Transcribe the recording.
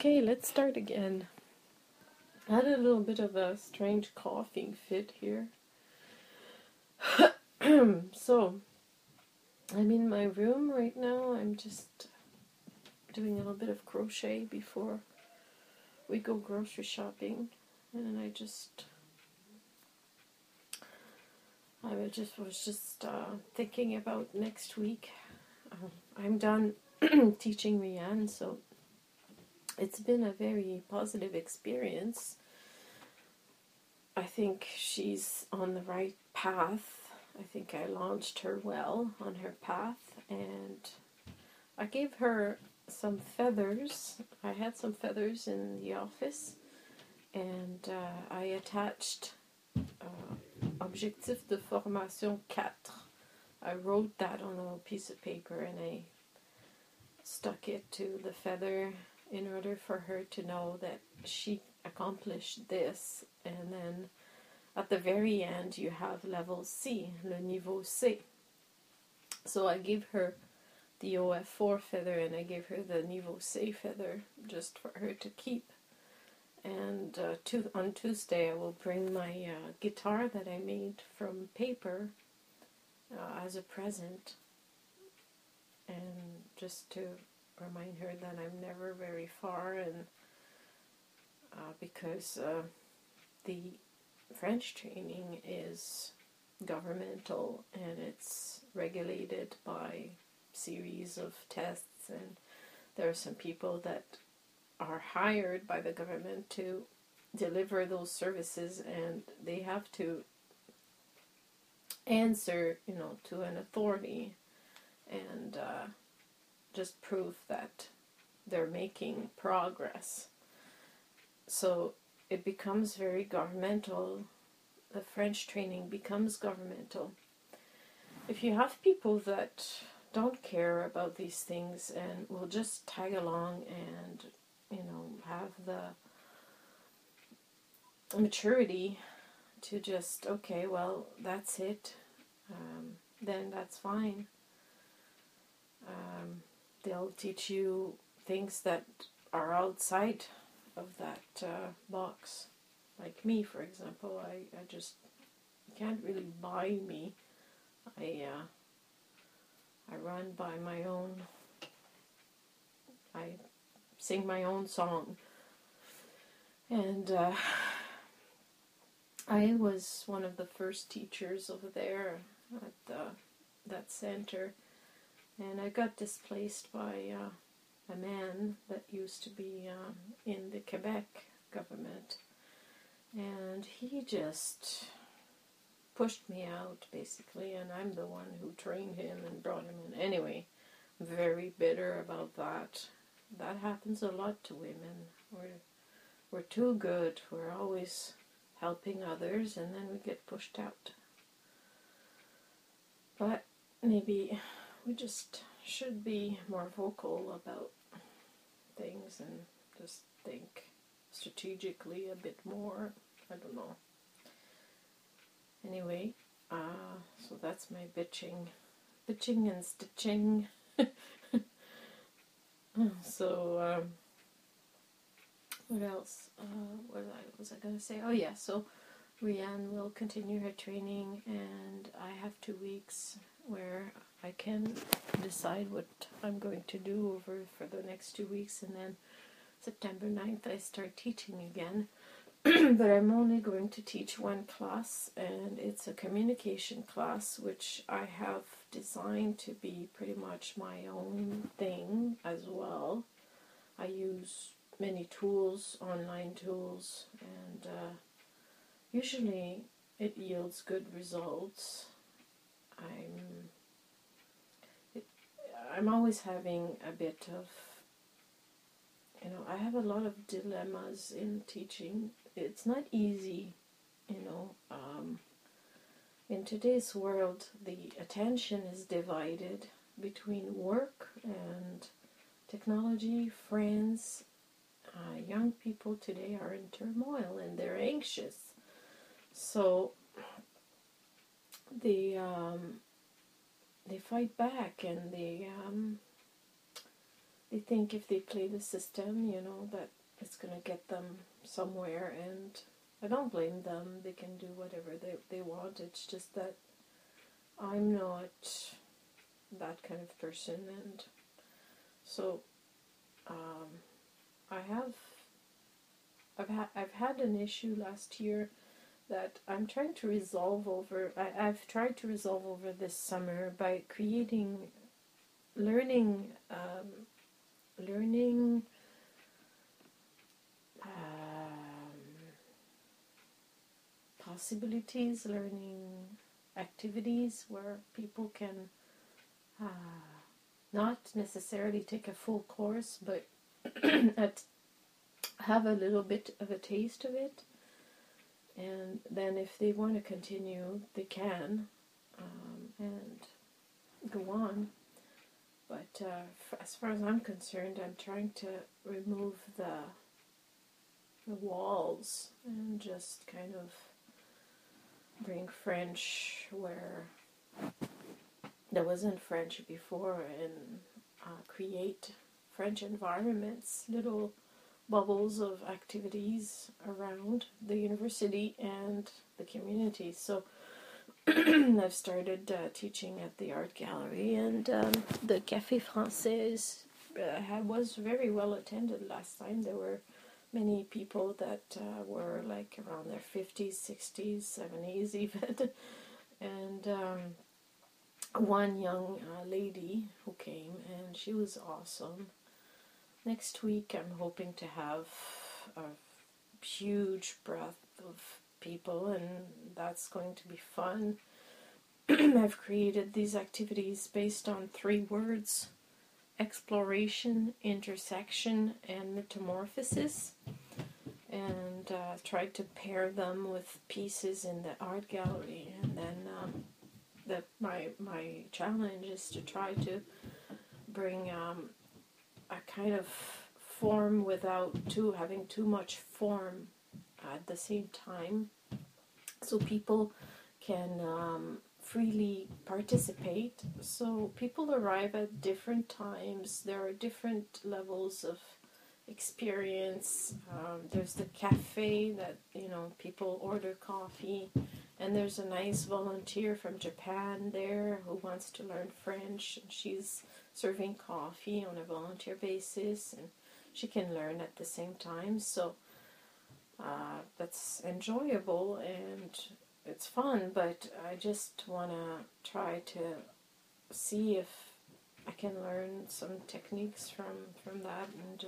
Okay, let's start again. I had a little bit of a strange coughing fit here. so, I'm in my room right now. I'm just doing a little bit of crochet before we go grocery shopping. And I just. I was just was just uh, thinking about next week. Um, I'm done teaching Rianne, so it's been a very positive experience. I think she's on the right path. I think I launched her well on her path, and I gave her some feathers. I had some feathers in the office, and uh, I attached uh, Objectif de Formation 4. I wrote that on a piece of paper and I stuck it to the feather in order for her to know that she accomplished this. And then at the very end, you have level C, le niveau C. So I give her the OF4 feather and I give her the niveau C feather just for her to keep. And uh, to, on Tuesday, I will bring my uh, guitar that I made from paper uh, as a present, and just to remind her that I'm never very far, and uh, because uh, the French training is governmental and it's regulated by series of tests, and there are some people that are hired by the government to deliver those services, and they have to answer, you know, to an authority and uh, just prove that they're making progress. So it becomes very governmental. The French training becomes governmental. If you have people that don't care about these things and will just tag along and, you know, have the maturity to just, okay, well, that's it, um, then that's fine. Um, they'll teach you things that are outside of that uh, box. Like me, for example, I, I just can't really buy me. I uh, I run by my own. I sing my own song, and uh, I was one of the first teachers over there at the, that center, and I got displaced by uh, a man that used to be um, in the Quebec government, and he just pushed me out basically, and I'm the one who trained him and brought him in. Anyway, very bitter about that. That happens a lot to women. We're we're too good. We're always helping others, and then we get pushed out. But maybe we just should be more vocal about things and just think strategically a bit more. I don't know. Anyway, uh, so that's my bitching, bitching and stitching. so, um, what else? Uh, what was I going to say? Oh yeah, so Rianne will continue her training, and I have two weeks where I can decide what I'm going to do over for the next two weeks, and then September 9th I start teaching again. but I'm only going to teach one class, and it's a communication class, which I have designed to be pretty much my own thing as well. I use many tools, online tools, and uh, usually it yields good results. I'm it, I'm always having a bit of you know I have a lot of dilemmas in teaching. It's not easy, you know. Um, in today's world, the attention is divided between work and technology, friends. Uh, young people today are in turmoil and they're anxious so they um, they fight back and they um, they think if they play the system, you know, that it's to get them somewhere. And I don't blame them. They can do whatever they, they want. It's just that I'm not that kind of person. And so um, I have. I've had I've had an issue last year that I'm trying to resolve over. I, I've tried to resolve over this summer by creating, learning, um, learning. Um, possibilities, learning activities where people can uh, not necessarily take a full course, but have a little bit of a taste of it and then if they want to continue, they can, um, and go on. But uh, as far as I'm concerned, I'm trying to remove the the walls and just kind of bring French where there wasn't French before, and uh, create French environments, little bubbles of activities around the university and the community. So I've started uh, teaching at the art gallery, and um, the Café Français uh, was very well attended last time. There were many people that uh, were like around their 50s, 60s, 70s, even. and um, one young uh, lady who came, and she was awesome next week I'm hoping to have a huge breadth of people, and that's going to be fun. I've created these activities based on three words exploration, intersection, and metamorphosis. And uh, tried to pair them with pieces in the art gallery. And then um, the, my, my challenge is to try to bring um, a kind of form without too having too much form at the same time. So people can um, freely participate. So people arrive at different times. There are different levels of experience. Um, there's the cafe that you know people order coffee. And there's a nice volunteer from japan there who wants to learn french. And she's serving coffee on a volunteer basis, and she can learn at the same time. So uh, that's enjoyable and it's fun, but I just want to try to see if I can learn some techniques from, from that and